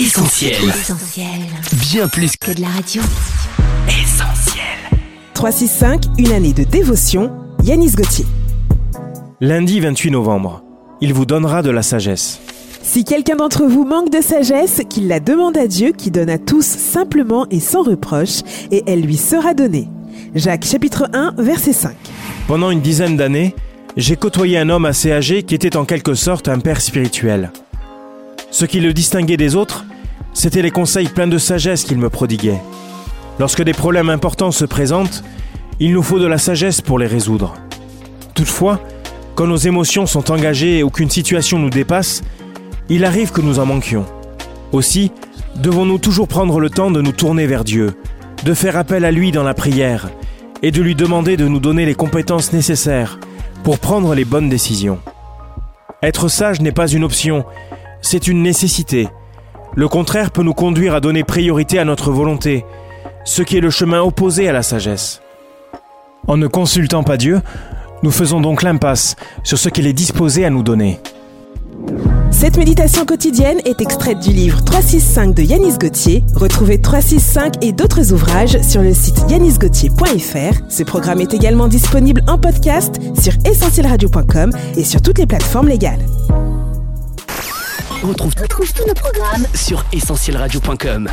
Essentiel. Essentiel. Bien plus Que de la radio. qu'essentiel. 365, une année de dévotion. Yanis Gauthier. Lundi 28 novembre, il vous donnera de la sagesse. Si quelqu'un d'entre vous manque de sagesse, qu'il la demande à Dieu qui donne à tous simplement et sans reproche, et elle lui sera donnée. Jacques chapitre 1, verset 5. Pendant une dizaine d'années, j'ai côtoyé un homme assez âgé qui était en quelque sorte un père spirituel. Ce qui le distinguait des autres, c'était les conseils pleins de sagesse qu'il me prodiguait. Lorsque des problèmes importants se présentent, il nous faut de la sagesse pour les résoudre. Toutefois, quand nos émotions sont engagées et aucune situation nous dépasse, il arrive que nous en manquions. Aussi, devons-nous toujours prendre le temps de nous tourner vers Dieu, de faire appel à lui dans la prière et de lui demander de nous donner les compétences nécessaires pour prendre les bonnes décisions. Être sage n'est pas une option, c'est une nécessité. Le contraire peut nous conduire à donner priorité à notre volonté, ce qui est le chemin opposé à la sagesse. En ne consultant pas Dieu, nous faisons donc l'impasse sur ce qu'il est disposé à nous donner. Cette méditation quotidienne est extraite du livre 365 de Yanis Gauthier. Retrouvez 365 et d'autres ouvrages sur le site yanisgauthier.fr. Ce programme est également disponible en podcast sur essentielradio.com et sur toutes les plateformes légales. Retrouve, Retrouve tous nos programmes sur essentielradio.com.